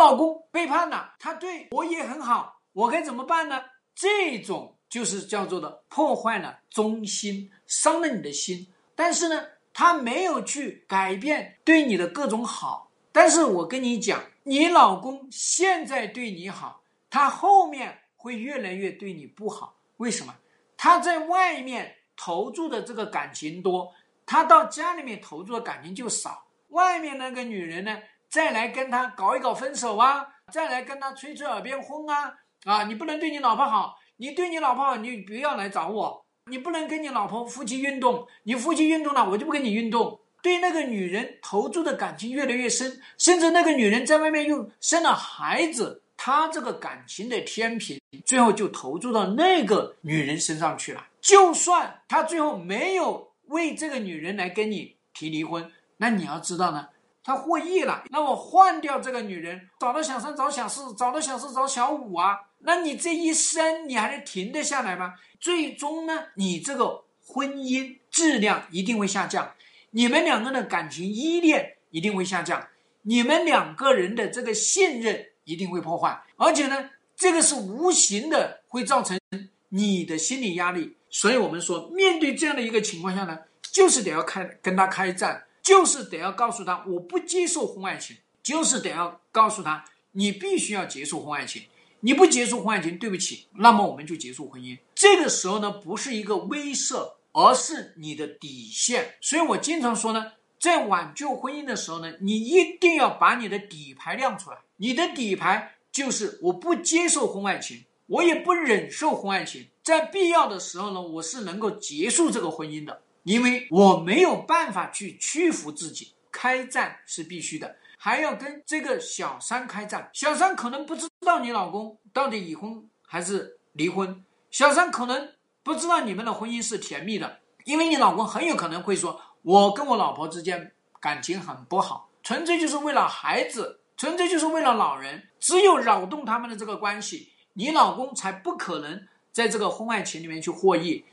老公背叛了，他对我也很好，我该怎么办呢？这种就是叫做的破坏了忠心，伤了你的心。但是呢，他没有去改变对你的各种好。但是我跟你讲，你老公现在对你好，他后面会越来越对你不好。为什么？他在外面投注的这个感情多，他到家里面投注的感情就少。外面那个女人呢，再来跟他搞一搞分手啊，再来跟他吹吹耳边风啊，啊，你不能对你老婆好，你对你老婆好，你不要来找我，你不能跟你老婆夫妻运动，你夫妻运动了，我就不跟你运动。对那个女人投注的感情越来越深，甚至那个女人在外面又生了孩子。他这个感情的天平，最后就投注到那个女人身上去了。就算他最后没有为这个女人来跟你提离婚，那你要知道呢，他获益了。那我换掉这个女人，找到小三找小四，找到小四找小五啊，那你这一生你还能停得下来吗？最终呢，你这个婚姻质量一定会下降，你们两个的感情依恋一定会下降，你们两个人的这个信任。一定会破坏，而且呢，这个是无形的，会造成你的心理压力。所以，我们说，面对这样的一个情况下呢，就是得要开跟他开战，就是得要告诉他，我不接受婚外情，就是得要告诉他，你必须要结束婚外情，你不结束婚外情，对不起，那么我们就结束婚姻。这个时候呢，不是一个威慑，而是你的底线。所以我经常说呢。在挽救婚姻的时候呢，你一定要把你的底牌亮出来。你的底牌就是我不接受婚外情，我也不忍受婚外情。在必要的时候呢，我是能够结束这个婚姻的，因为我没有办法去屈服自己。开战是必须的，还要跟这个小三开战。小三可能不知道你老公到底已婚还是离婚，小三可能不知道你们的婚姻是甜蜜的，因为你老公很有可能会说。我跟我老婆之间感情很不好，纯粹就是为了孩子，纯粹就是为了老人。只有扰动他们的这个关系，你老公才不可能在这个婚外情里面去获益。